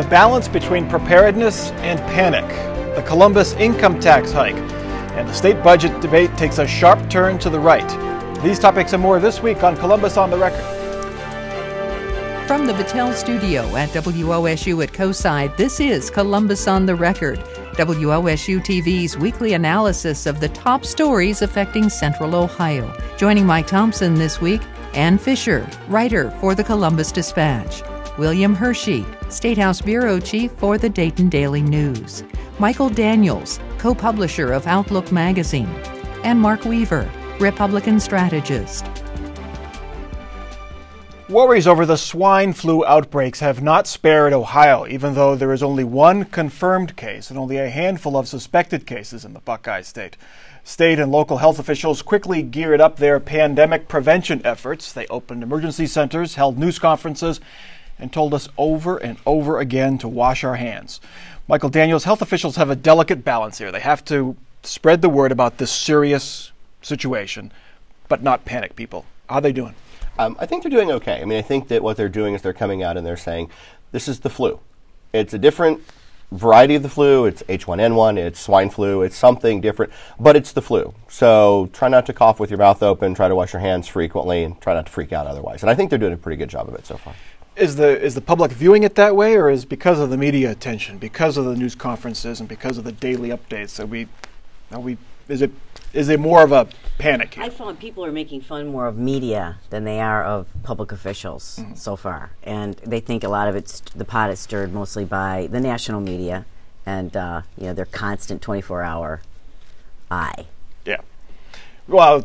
The balance between preparedness and panic, the Columbus income tax hike, and the state budget debate takes a sharp turn to the right. These topics and more this week on Columbus on the Record. From the Battelle studio at WOSU at COSI, this is Columbus on the Record, WOSU TV's weekly analysis of the top stories affecting Central Ohio. Joining Mike Thompson this week, Ann Fisher, writer for the Columbus Dispatch, William Hershey, State House Bureau Chief for the Dayton Daily News, Michael Daniels, co publisher of Outlook Magazine, and Mark Weaver, Republican strategist. Worries over the swine flu outbreaks have not spared Ohio, even though there is only one confirmed case and only a handful of suspected cases in the Buckeye State. State and local health officials quickly geared up their pandemic prevention efforts. They opened emergency centers, held news conferences, and told us over and over again to wash our hands. Michael Daniels, health officials have a delicate balance here. They have to spread the word about this serious situation, but not panic people. How are they doing? Um, I think they're doing okay. I mean, I think that what they're doing is they're coming out and they're saying, this is the flu. It's a different variety of the flu. It's H1N1, it's swine flu, it's something different, but it's the flu. So try not to cough with your mouth open, try to wash your hands frequently, and try not to freak out otherwise. And I think they're doing a pretty good job of it so far. Is the is the public viewing it that way, or is because of the media attention, because of the news conferences, and because of the daily updates? Are we, are we, is it is it more of a panic? I found people are making fun more of media than they are of public officials mm-hmm. so far, and they think a lot of it's the pot is stirred mostly by the national media and uh, you know their constant 24-hour eye. Yeah. Well,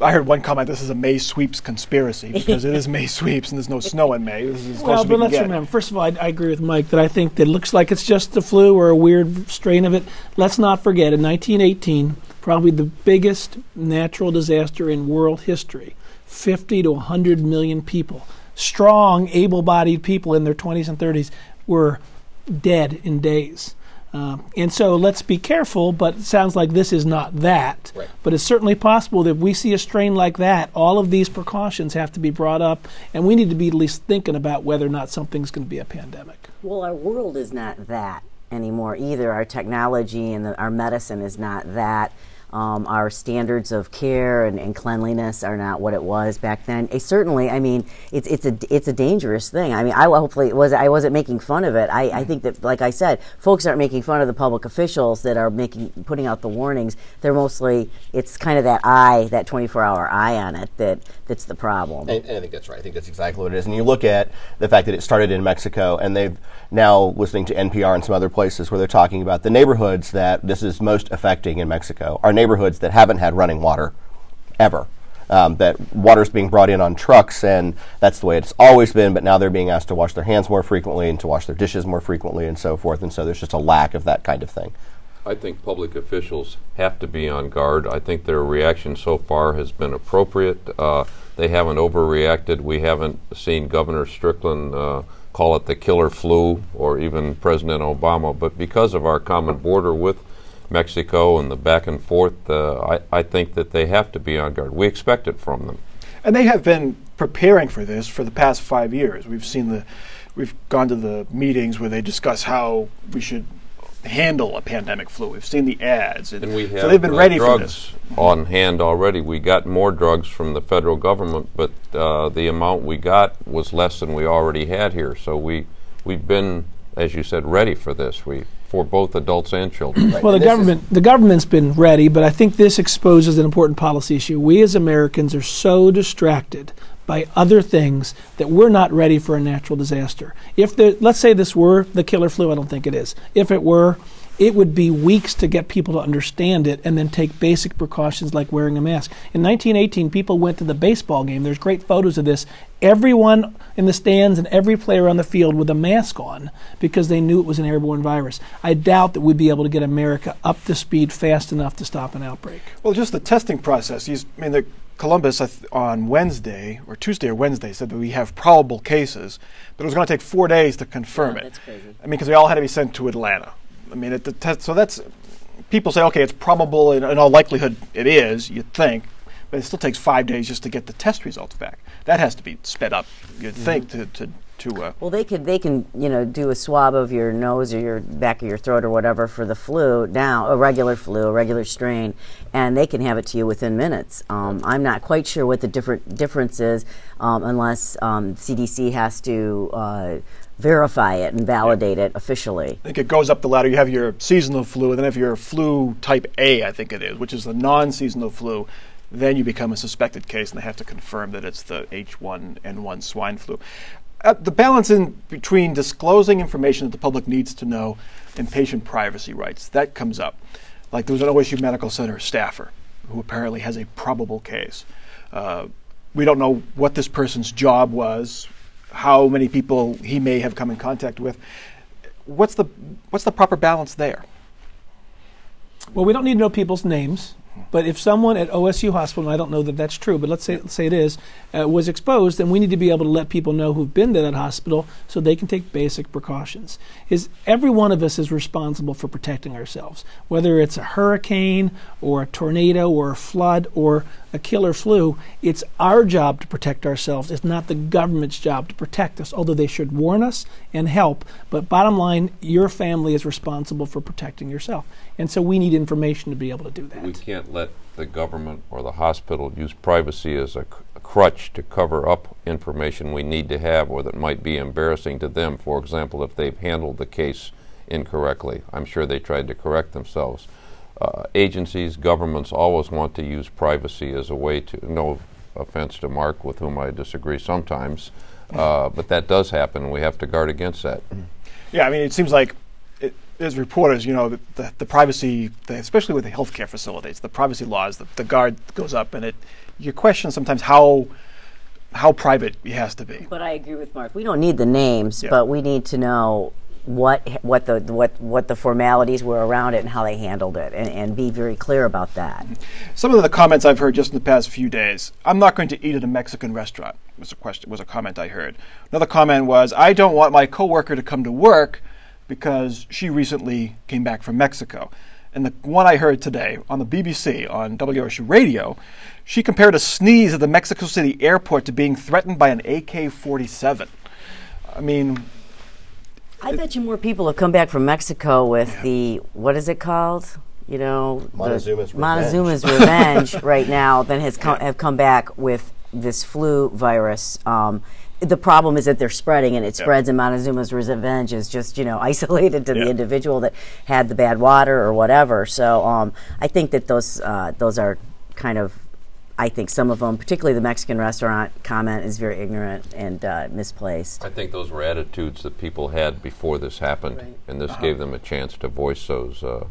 I heard one comment. This is a May sweeps conspiracy because it is May sweeps and there's no snow in May. This is well, but let's get. remember. First of all, I, I, agree with Mike that I think that it looks like it's just the flu or a weird strain of it. Let's not forget, in 1918, probably the biggest natural disaster in world history, 50 to 100 million people, strong, able-bodied people in their 20s and 30s, were dead in days. Um, and so let's be careful, but it sounds like this is not that. Right. But it's certainly possible that if we see a strain like that, all of these precautions have to be brought up, and we need to be at least thinking about whether or not something's going to be a pandemic. Well, our world is not that anymore either. Our technology and the, our medicine is not that. Um, our standards of care and, and, cleanliness are not what it was back then. It certainly, I mean, it's it's a it's a dangerous thing. I mean, I hopefully was I wasn't making fun of it. I, I think that, like I said, folks aren't making fun of the public officials that are making putting out the warnings. They're mostly it's kind of that eye, that 24 hour eye on it that that's the problem. And, and I think that's right. I think that's exactly what it is. And you look at the fact that it started in Mexico, and they've now listening to NPR and some other places where they're talking about the neighborhoods that this is most affecting in Mexico are neighborhoods that haven't had running water ever. Um, that water's being brought in on trucks, and that's the way it's always been. But now they're being asked to wash their hands more frequently and to wash their dishes more frequently, and so forth. And so there's just a lack of that kind of thing. I think public officials have to be on guard. I think their reaction so far has been appropriate. Uh, they haven't overreacted. We haven't seen Governor Strickland. Uh, call it the killer flu or even President Obama. But because of our common border with Mexico and the back and forth, uh, I, I think that they have to be on guard. We expect it from them. And they have been preparing for this for the past five years. We've seen the, we've gone to the meetings where they discuss how we should handle a pandemic flu. We've seen the ads, and, and we have so they've been uh, ready drugs for this. on hand already. We got more drugs from the federal government, but uh, the amount we got was less than we already had here. So we we've been, as you said, ready for this. We for both adults and children. Right. Well, the government the government's been ready, but I think this exposes an important policy issue. We as Americans are so distracted by other things that we're not ready for a natural disaster. If the, let's say this were the killer flu, I don't think it is. If it were, it would be weeks to get people to understand it and then take basic precautions like wearing a mask. In 1918, people went to the baseball game. There's great photos of this. Everyone in the stands and every player on the field with a mask on because they knew it was an airborne virus. I doubt that we'd be able to get America up to speed fast enough to stop an outbreak. Well, just the testing process. I mean, the Columbus on Wednesday or Tuesday or Wednesday said that we have probable cases, but it was going to take four days to confirm yeah, it. I mean, because they all had to be sent to Atlanta. I mean, the test, so that's people say, okay, it's probable. In, in all likelihood, it is. You'd think, but it still takes five days just to get the test results back. That has to be sped up. You'd mm-hmm. think to, to to. Uh, Well, they could they can you know do a swab of your nose or your back of your throat or whatever for the flu now a regular flu a regular strain, and they can have it to you within minutes. Um, I'm not quite sure what the different difference is um, unless um, CDC has to uh, verify it and validate it officially. I think it goes up the ladder. You have your seasonal flu, and then if you're flu type A, I think it is, which is the non-seasonal flu, then you become a suspected case, and they have to confirm that it's the H1N1 swine flu. Uh, the balance in between disclosing information that the public needs to know and patient privacy rights that comes up. Like there was an OSU Medical Center staffer who apparently has a probable case. Uh, we don't know what this person's job was, how many people he may have come in contact with. What's the what's the proper balance there? Well, we don't need to know people's names, but if someone at OSU Hospital, and I don't know that that's true, but let's say let's say it is, uh, was exposed, then we need to be able to let people know who've been to that hospital so they can take basic precautions. Is every one of us is responsible for protecting ourselves, whether it's a hurricane or a tornado or a flood or a killer flu. It's our job to protect ourselves. It's not the government's job to protect us, although they should warn us and help. But bottom line, your family is responsible for protecting yourself. And so we need information to be able to do that. We can't let the government or the hospital use privacy as a, cr- a crutch to cover up information we need to have or that might be embarrassing to them. For example, if they've handled the case incorrectly, I'm sure they tried to correct themselves. Uh, agencies, governments always want to use privacy as a way to, no offense to Mark, with whom I disagree sometimes, uh, but that does happen, we have to guard against that. Yeah, I mean, it seems like as reporters, you know, the, the, the privacy, the, especially with the healthcare facilities, the privacy laws, the, the guard goes up, and it you question sometimes how how private it has to be. But I agree with Mark. We don't need the names, Yeah. but we need to know what what the what what the formalities were around it and how they handled it, and, and be very clear about that. Some of the comments I've heard just in the past few days. I'm not going to eat at a Mexican restaurant. Was a question. Was a comment I heard. Another comment was, I don't want my coworker to come to work because she recently came back from Mexico. And the one I heard today on the BBC on WOSU Radio, she compared a sneeze at the Mexico City airport to being threatened by an AK-47. I mean, I bet you more people have come back from Mexico with the what is it called? You know, Montezuma's Revenge. Montezuma's revenge right now than has come, have come back with this flu virus. Um, the problem is that they're spreading and it spreads, and Montezuma's revenge is just you know isolated to Yeah. the individual that had the bad water or whatever. So um, I think that those uh, those are kind of. I think some of them, particularly the Mexican restaurant comment, is very ignorant and uh, misplaced. I think those were attitudes that people had before this happened, Right. and this gave them a chance to voice those uh,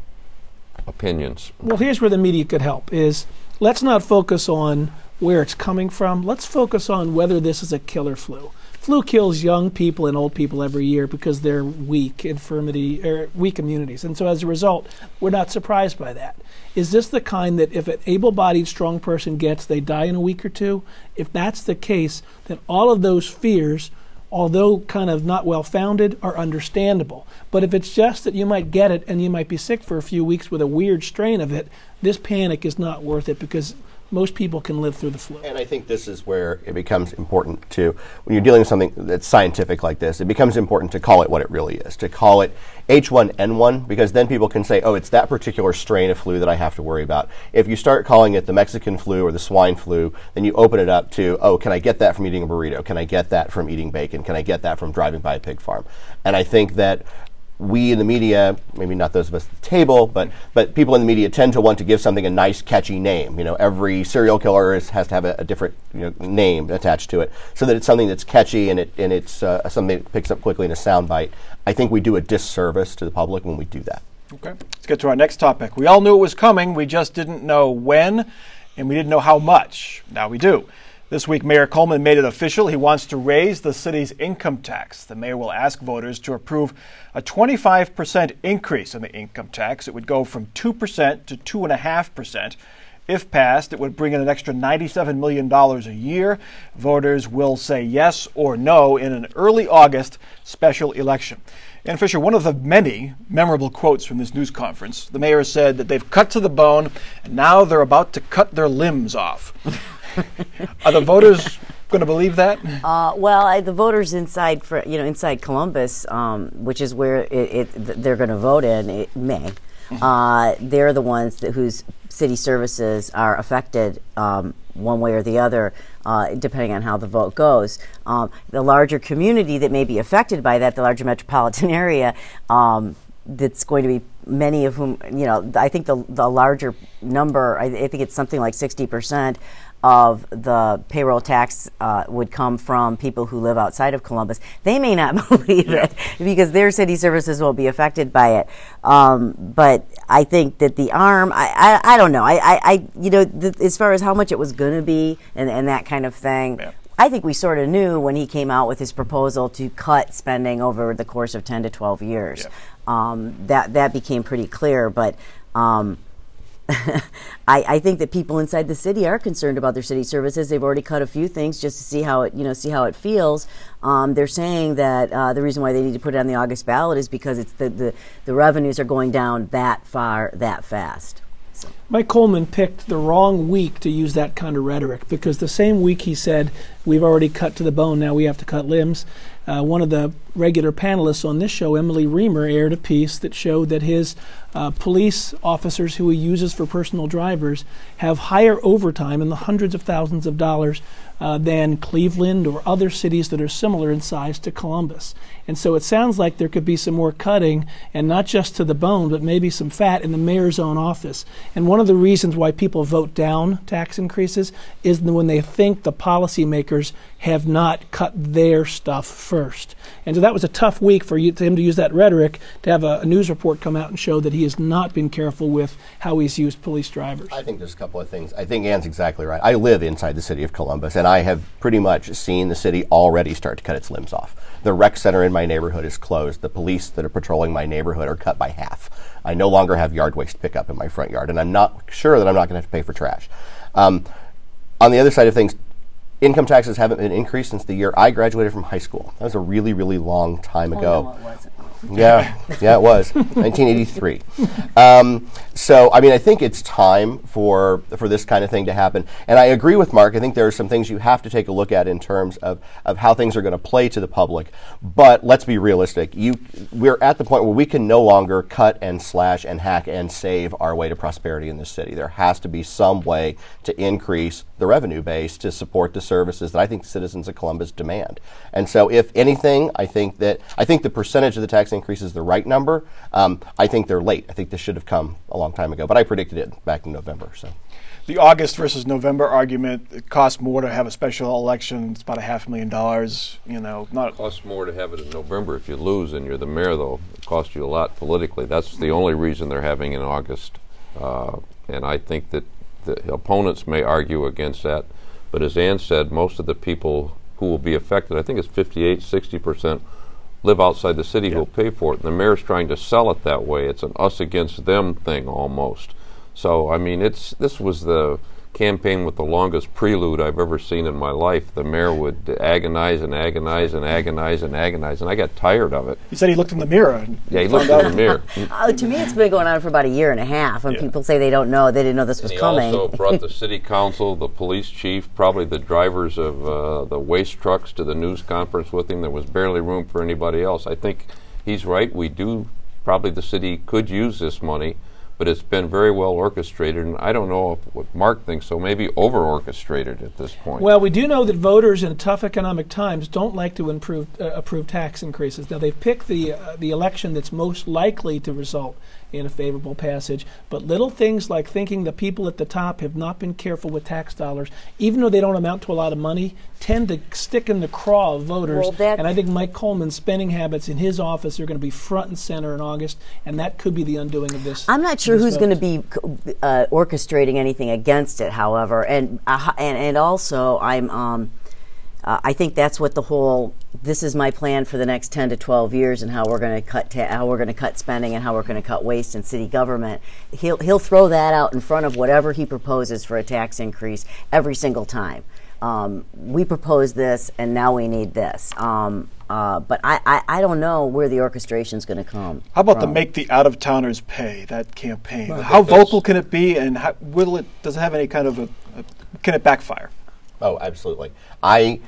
opinions. Well, here's where the media could help is let's not focus on where it's coming from. Let's focus on whether this is a killer flu. Flu kills young people and old people every year because they're weak infirmity or weak immunities. And so as a result, we're not surprised by that. Is this the kind that if an able-bodied strong person gets, they die in a week or two? If that's the case, then all of those fears although kind of not well founded, are understandable. But if it's just that you might get it and you might be sick for a few weeks with a weird strain of it, this panic is not worth it because most people can live through the flu. And I think this is where it becomes important to, when you're dealing with something that's scientific like this, it becomes important to call it what it really is, to call it H1N1, because then people can say, oh, it's that particular strain of flu that I have to worry about. If you start calling it the Mexican flu or the swine flu, then you open it up to, oh, can I get that from eating a burrito? Can I get that from eating bacon? Can I get that from driving by a pig farm? And I think that we in the media, maybe not those of us at the table, but but people in the media tend to want to give something a nice, catchy name. You know, every serial killer is, has to have a, a different you know, name attached to it, so that it's something that's catchy and it and it's uh, something that picks up quickly in a soundbite. I think we do a disservice to the public when we do that. Okay. Let's get to our next topic. We all knew it was coming. We just didn't know when, and we didn't know how much. Now we do. This week, Mayor Coleman made it official. He wants to raise the city's income tax. The mayor will ask voters to approve a 25% increase in the income tax. It would go from 2% to 2.5%. If passed, it would bring in an extra $97 million a year. Voters will say yes or no in an early August special election. Ann Fisher, one of the many memorable quotes from this news conference, the mayor said that they've cut to the bone and now they're about to cut their limbs off. Are the voters going to believe that? Uh, well, I, the voters inside, for, you know, inside Columbus, um, which is where it, it, they're going to vote in it, May. Uh, they're the ones that, whose city services are affected um, one way or the other, uh, depending on how the vote goes. Um, the larger community that may be affected by that, the larger metropolitan area, um, that's going to be many of whom, you know, I think the, the larger number, I, I think it's something like 60% of the payroll tax uh, would come from people who live outside of Columbus. They may not believe yeah. it because their city services will be affected by it. Um, but I think that the arm, I, I, I don't know. I, I, I you know, th- as far as how much it was going to be and, and that kind of thing. Yeah. I think we sort of knew when he came out with his proposal to cut spending over the course of 10 to 12 years. Yeah. Um, that that became pretty clear, but um, I, I, think that people inside the city are concerned about their city services. They've already cut a few things just to see how it, you know, see how it feels. Um, they're saying that uh, the reason why they need to put it on the August ballot is because it's the, the, the revenues are going down that far, that fast. Mike Coleman picked the wrong week to use that kind of rhetoric because the same week he said, We've already cut to the bone, now we have to cut limbs. Uh, one of the regular panelists on this show, Emily Reamer, aired a piece that showed that his uh, police officers who he uses for personal drivers have higher overtime in the hundreds of thousands of dollars uh, than Cleveland or other cities that are similar in size to Columbus. And so it sounds like there could be some more cutting, and not just to the bone, but maybe some fat in the mayor's own office. And one of the reasons why people vote down tax increases is when they think the policymakers have not cut their stuff first. And so that was a tough week for you, him to use that rhetoric to have a, a, news report come out and show that he has not been careful with how he's used police drivers. I think there's a couple of things. I think Ann's exactly right. I live inside the city of Columbus, and I have pretty much seen the city already start to cut its limbs off. The rec center in my neighborhood is closed. The police that are patrolling my neighborhood are cut by half. I no longer have yard waste pickup in my front yard, and I'm not sure that I'm not going to have to pay for trash. Um, on the other side of things, income taxes haven't been increased since the year I graduated from high school. That was a really, really long time ago. Oh, no, yeah, yeah, it was 1983. Um, so, I mean, I think it's time for for this kind of thing to happen. And I agree with Mark. I think there are some things you have to take a look at in terms of, of how things are going to play to the public. But let's be realistic. You, we're at the point where we can no longer cut and slash and hack and save our way to prosperity in this city. There has to be some way to increase the revenue base to support the services that I think citizens of Columbus demand. And so, if anything, I think that I think the percentage of the tax tax increase is the right number. Um, I think they're late. I think this should have come a long time ago, but I predicted it back in November. So. The August versus November argument, it costs more to have a special election. It's about a half million dollars. You know, not it costs more to have it in November if you lose and you're the mayor, though. It costs you a lot politically. That's the only reason they're having in August. Uh, and I think that the opponents may argue against that. But as Ann said, most of the people who will be affected, I think it's 58, 60 percent, live outside the city yeah. who'll pay for it. And the mayor's trying to sell it that way. It's an us against them thing almost. So I mean, it's this was the campaign with the longest prelude I've ever seen in my life. The mayor would agonize and agonize and agonize and agonize, and I got tired of it. He said he looked in the mirror. yeah, he looked in the mirror. uh, to me, it's been going on for about a year and a half, and yeah. people say they don't know, they didn't know this was and he coming. also brought the city council, the police chief, probably the drivers of uh, the waste trucks to the news conference with him. There was barely room for anybody else. I think he's right. We do probably the city could use this money but it's been very well orchestrated. And I don't know if, what Mark thinks, so maybe over orchestrated at this point. Well, we do know that voters in tough economic times don't like to improve, uh, approve tax increases. Now, they've picked the, uh, the election that's most likely to result in a favorable passage. But little things like thinking the people at the top have not been careful with tax dollars, even though they don't amount to a lot of money, tend to stick in the craw of voters. Well, and I think Mike Coleman's spending habits in his office are going to be front and center in August, and that could be the undoing of this. I'm not sure who's going to be uh, orchestrating anything against it, however, and uh, and and also I'm. Um, uh, I think that's what the whole this is my plan for the next 10 to 12 years and how we're going to cut ta- how we're going to cut spending and how we're going to cut waste in city government. He'll he'll throw that out in front of whatever he proposes for a tax increase every single time. Um, we propose this and now we need this. Um, uh, but I, I, I, don't know where the orchestration is going to come. How about from. the make the out of towners pay that campaign? How vocal can it be, and how, will it does it have any kind of a, a can it backfire? Oh, absolutely. I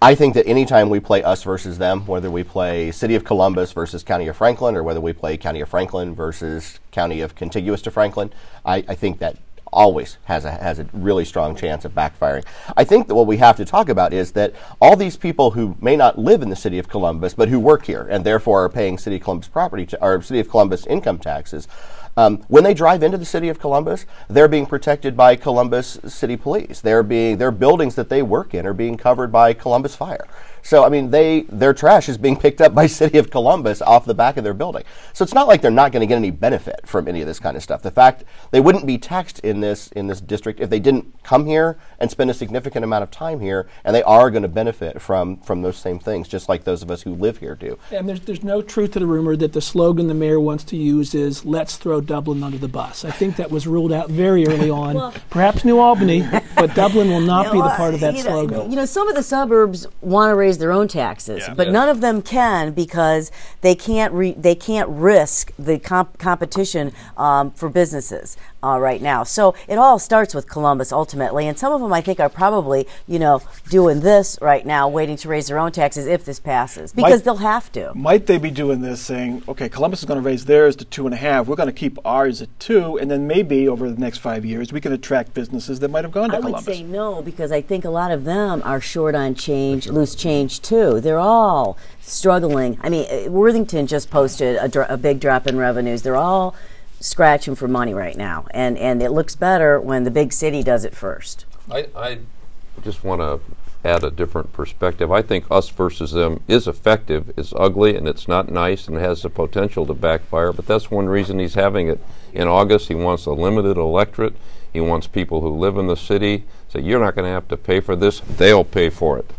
I think that anytime we play us versus them, whether we play City of Columbus versus County of Franklin, or whether we play County of Franklin versus County of contiguous to Franklin, I, I think that always has a has a really strong chance of backfiring. I think that what we have to talk about is that all these people who may not live in the city of Columbus but who work here and therefore are paying city of Columbus property to, or city of Columbus income taxes. Um, when they drive into the city of Columbus, they're being protected by Columbus City Police. They're being their buildings that they work in are being covered by Columbus Fire. So I mean, they their trash is being picked up by City of Columbus off the back of their building. So it's not like they're not going to get any benefit from any of this kind of stuff. The fact they wouldn't be taxed in this in this district if they didn't come here and spend a significant amount of time here, and they are going to benefit from from those same things, just like those of us who live here do. And there's there's no truth to the rumor that the slogan the mayor wants to use is "Let's throw Dublin under the bus." I think that was ruled out very early on. Well- Perhaps New Albany, but Dublin will not be the part of that uh, you know, slogan. You know, some of the suburbs want to raise their own taxes, Yeah. but Yeah. none of them can because they can't re- they can't risk the comp- competition um, for businesses uh, right now. So it all starts with Columbus ultimately, and some of them I think are probably you know doing this right now, waiting to raise their own taxes if this passes because Might- they'll have to. Might they be doing this saying, okay, Columbus is going to raise theirs to two and a half. We're going to keep ours at two, and then maybe over the next five years we can attract businesses that might have gone to I would Columbus. say no because I think a lot of them are short on change, loose change too. They're all struggling. I mean, uh, Worthington just posted a, dr- a big drop in revenues. They're all scratching for money right now, and and it looks better when the big city does it first. I, I just want to add a different perspective. I think us versus them is effective. It's ugly and it's not nice and has the potential to backfire. But that's one reason he's having it in August. He wants a limited electorate. He wants people who live in the city say you're not going to have to pay for this. They'll pay for it.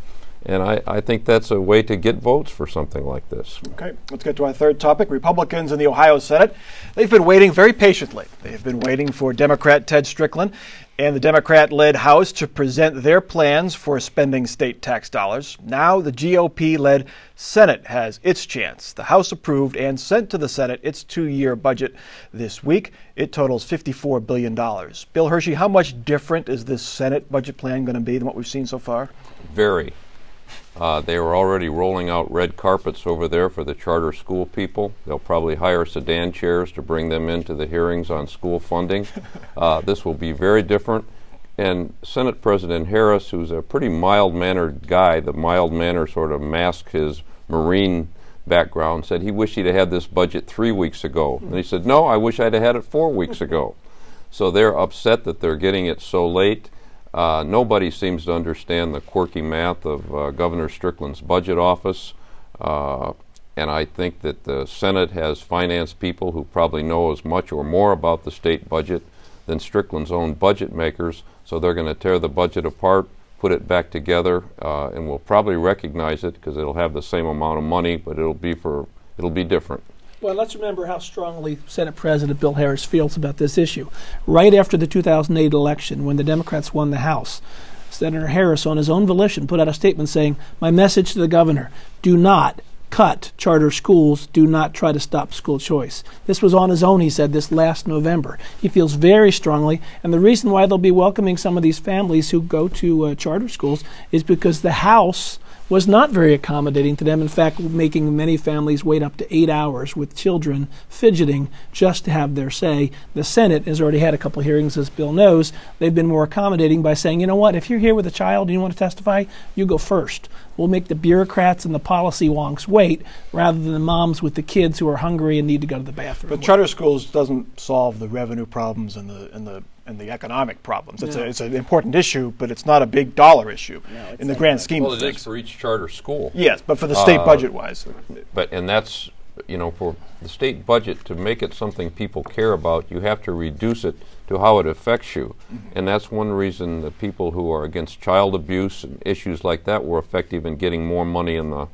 And I, I think that's a way to get votes for something like this. Okay, let's get to our third topic. Republicans in the Ohio Senate. They've been waiting very patiently. They've been waiting for Democrat Ted Strickland and the Democrat led House to present their plans for spending state tax dollars. Now the GOP led Senate has its chance. The House approved and sent to the Senate its two year budget this week. It totals $54 billion. Bill Hershey, how much different is this Senate budget plan going to be than what we've seen so far? Very. Uh, they were already rolling out red carpets over there for the charter school people. They'll probably hire sedan chairs to bring them into the hearings on school funding. Uh, this will be very different. And Senate President Harris, who's a pretty mild mannered guy, the mild manner sort of masked his Marine background, said he wished he'd have had this budget three weeks ago. And he said, No, I wish I'd have had it four weeks ago. So they're upset that they're getting it so late. Uh, nobody seems to understand the quirky math of uh, Governor Strickland's budget office. Uh, and I think that the Senate has finance people who probably know as much or more about the state budget than Strickland's own budget makers. So they're going to tear the budget apart, put it back together, uh, and we'll probably recognize it because it'll have the same amount of money, but it'll be for it'll be different. Well, let's remember how strongly Senate President Bill Harris feels about this issue. Right after the 2008 election, when the Democrats won the House, Senator Harris, on his own volition, put out a statement saying, My message to the governor do not cut charter schools, do not try to stop school choice. This was on his own, he said, this last November. He feels very strongly, and the reason why they'll be welcoming some of these families who go to uh, charter schools is because the House was not very accommodating to them. In fact, making many families wait up to eight hours with children fidgeting just to have their say. The Senate has already had a couple hearings, as Bill knows. They've been more accommodating by saying, you know what, if you're here with a child and you want to testify, you go first. We'll make the bureaucrats and the policy wonks wait rather than the moms with the kids who are hungry and need to go to the bathroom. But charter schools doesn't solve the revenue problems and the and the and the economic problems. It's, a, it's an important issue, but it's not a big dollar issue in the grand scheme Well, of it things. is for each charter school. yes, but for the state Uh, budget wise, But and that's you know for the state budget to make it something people care about, you have to reduce it to how it affects you, and that's one reason the people who are against child abuse and issues like that were effective in getting more money in the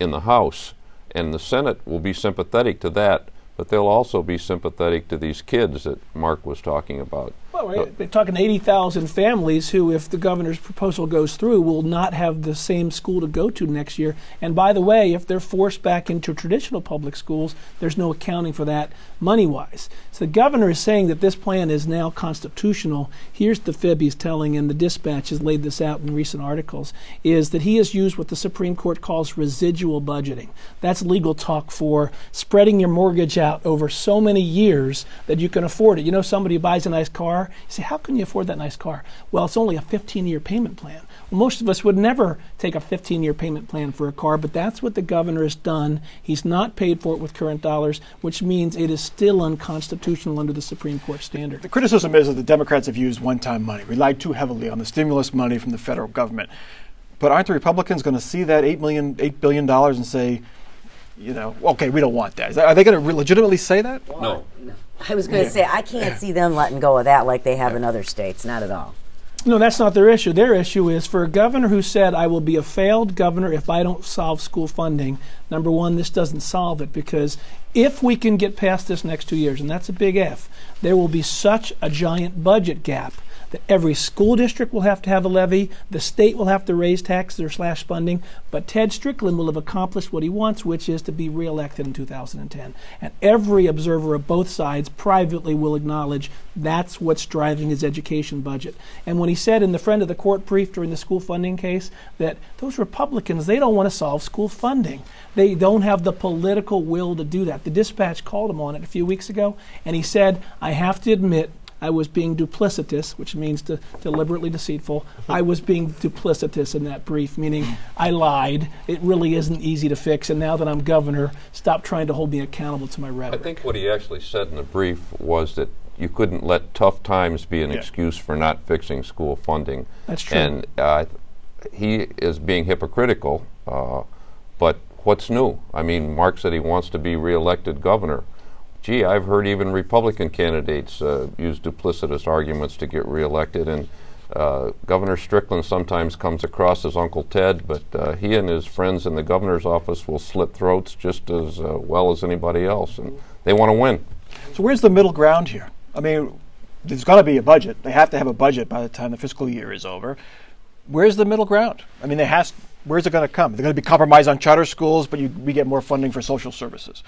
in the House, and the Senate will be sympathetic to that, but they'll also be sympathetic to these kids that Mark was talking about. Well. They're talking 80,000 families who, if the governor's proposal goes through, will not have the same school to go to next year. And by the way, if they're forced back into traditional public schools, there's no accounting for that money wise. So the governor is saying that this plan is now constitutional. Here's the fib he's telling, and the dispatch has laid this out in recent articles, is that he has used what the Supreme Court calls residual budgeting. That's legal talk for spreading your mortgage out over so many years that you can afford it. You know, somebody who buys a nice car, you say, How can you afford that nice car? Well, it's only a 15 year payment plan. Well, most of us would never take a 15 year payment plan for a car, but that's what the governor has done. He's not paid for it with current dollars, which means it is still unconstitutional under the Supreme Court standard. The criticism is that the Democrats have used one time money, relied too heavily on the stimulus money from the federal government. But aren't the Republicans going to see that $8, million, $8 billion and say, you know, okay, we don't want that? that are they going to re- legitimately say that? No. I was going to say, I can't see them letting go of that like they have in other states. Not at all. No, that's not their issue. Their issue is for a governor who said, I will be a failed governor if I don't solve school funding. Number one, this doesn't solve it because if we can get past this next two years, and that's a big if, there will be such a giant budget gap that every school district will have to have a levy, the state will have to raise taxes or slash funding, but Ted Strickland will have accomplished what he wants, which is to be reelected in 2010. And every observer of both sides privately will acknowledge that's what's driving his education budget. And when he said in the friend of the court brief during the school funding case that those Republicans, they don't want to solve school funding. They don't have the political will to do that. The dispatch called him on it a few weeks ago, and he said, I have to admit, I was being duplicitous, which means to, deliberately deceitful. I was being duplicitous in that brief, meaning I lied. It really isn't easy to fix, and now that I'm governor, stop trying to hold me accountable to my rhetoric. I think what he actually said in the brief was that you couldn't let tough times be an Yeah. excuse for not fixing school funding. That's true. And uh, he is being hypocritical. Uh, but what's new? I mean, Mark said he wants to be reelected governor. Gee, I've heard even Republican candidates uh, use duplicitous arguments to get reelected, and uh, Governor Strickland sometimes comes across as Uncle Ted, but uh, he and his friends in the governor's office will slit throats just as uh, well as anybody else, and they want to win. So where's the middle ground here? I mean, there's got to be a budget. They have to have a budget by the time the fiscal year is over. Where's the middle ground? I mean, they has. Where's it going to come? They're going to be compromised on charter schools, but you, we get more funding for social services.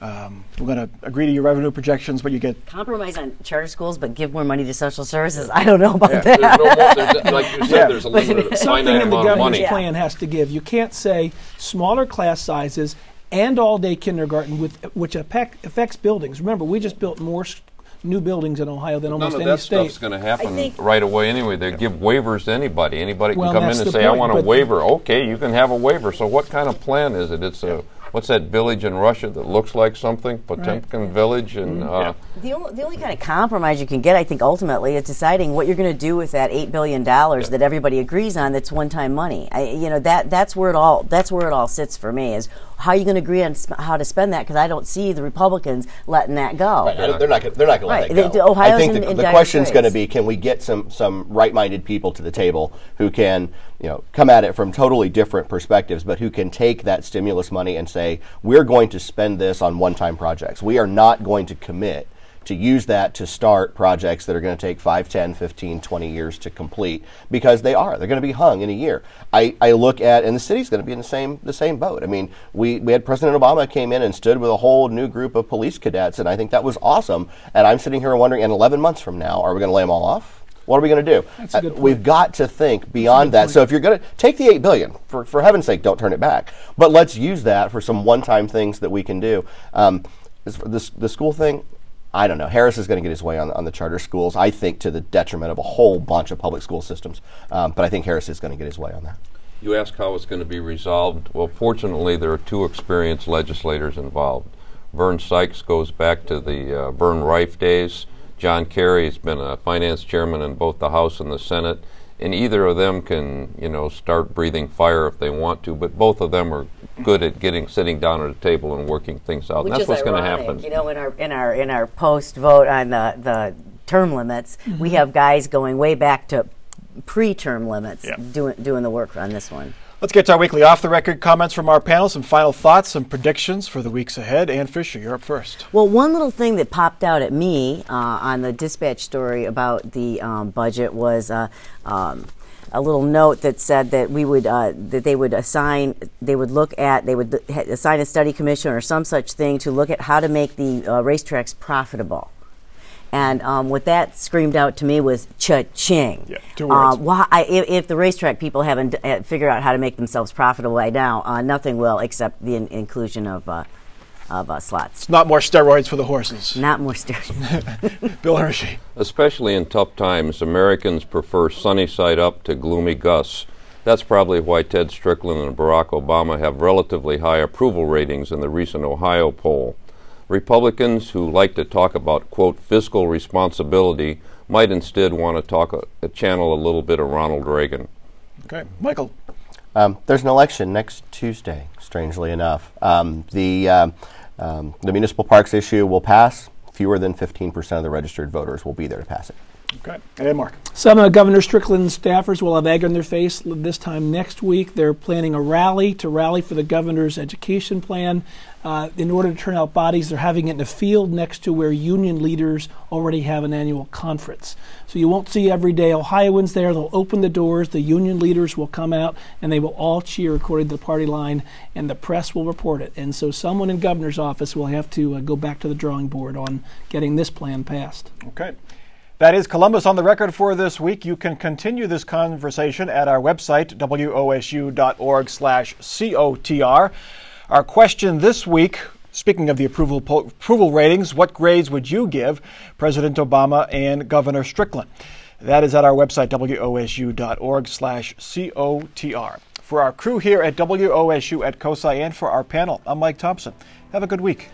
Um, we're going to agree to your revenue projections, but you get Compromise on charter schools, but give more money to social services. I don't know about that. There's no more, there's, like you said, Yeah. there's a limited Something in the governor's money. plan has to give. You can't say smaller class sizes and all day kindergarten, with, which affects buildings. Remember, we just built more s- new buildings in Ohio than None almost of any that state. stuff's going to happen right away anyway. They give waivers to anybody. Anybody Well, can come in and the say, "I want a waiver." Okay, you can have a waiver. So, what kind of plan is it? It's a what's that village in Russia that looks like something? Potemkin Village, and uh, The only, the only kind of compromise you can get, I think, ultimately, is deciding what you're going to do with that eight billion dollars that everybody agrees on. That's one-time money. I, you know that that's where it all that's where it all sits for me. Is how are you going to agree on sp- how to spend that? Because I don't see the Republicans letting that go. Right, they're- not. They're not going Right, to let that go. the Ohio's I think in- the, in the question's going to be: Can we get some some right-minded people to the table who can, you know, come at it from totally different perspectives, but who can take that stimulus money and say, we're going to spend this on one-time projects. We are not going to commit to use that to start projects that are going to take 5, 10, 15, 20 years to complete because they are. They're going to be hung in a year. I, I look at, and the city's going to be in the same the same boat. I mean, we, we had President Obama came in and stood with a whole new group of police cadets, and I think that was awesome. And I'm sitting here wondering, in 11 months from now, are we going to lay them all off? What are we going to do? That's a good Uh, We've got to think beyond that. So if you're going to take the eight billion, for for heaven's sake, don't turn it back. But let's use that for some one-time things that we can do. Um, this the school thing, I don't know. Harris is going to get his way on on the charter schools. I think to the detriment of a whole bunch of public school systems. Um, but I think Harris is going to get his way on that. You ask how it's going to be resolved. Well, fortunately, there are two experienced legislators involved. Vern Sykes goes back to the uh, Vern Riffe days. John Carey has been a finance chairman in both the House and the Senate, and either of them can, you know, start breathing fire if they want to. But both of them are good at getting sitting down at a table and working things out. Which and that's is what's going to happen. You know, in our in our in our post vote on the the term limits, Mm-hmm. we have guys going way back to pre-term limits Yeah. doing doing the work on this one. Let's get to our weekly off the record comments from our panel, some final thoughts, some predictions for the weeks ahead. Ann Fisher, you're up first. Well, one little thing that popped out at me uh, on the dispatch story about the um, budget was uh, um, a little note that said that we would uh, that they would assign they would look at they would assign a study commission or some such thing to look at how to make the uh, racetracks profitable. And um, what that screamed out to me was cha-ching. Yeah, two words. Uh, why, I, if, if, the racetrack people haven't uh, figured out how to make themselves profitable right now, uh, nothing will except the in- inclusion of uh, of uh, slots. It's not more steroids for the horses. Not more steroids. Bill Hershey. Especially in tough times, Americans prefer sunny side up to gloomy Gus. That's probably why Ted Strickland and Barack Obama have relatively high approval ratings in the recent Ohio poll. Republicans who like to talk about, quote, fiscal responsibility might instead want to talk, a, a channel a little bit of Ronald Reagan. Okay. Michael. Um, there's an election next Tuesday, strangely enough. Um, the, uh, um, the municipal parks issue will pass. Fewer than 15% of the registered voters will be there to pass it. Okay. And Mark. Some of Governor Strickland's staffers will have egg on their face this time next week. They're planning a rally to rally for the governor's education plan. Uh, in order to turn out bodies, they're having it in a field next to where union leaders already have an annual conference. So you won't see everyday Ohioans there. They'll open the doors, the union leaders will come out, and they will all cheer according to the party line, and the press will report it. And so someone in governor's office will have to uh, go back to the drawing board on getting this plan passed. Okay. That is Columbus on the record for this week. You can continue this conversation at our website, wosu.org slash COTR. Our question this week, speaking of the approval, approval ratings, what grades would you give President Obama and Governor Strickland? That is at our website, wosu.org slash COTR. For our crew here at WOSU at COSI and for our panel, I'm Mike Thompson. Have a good week.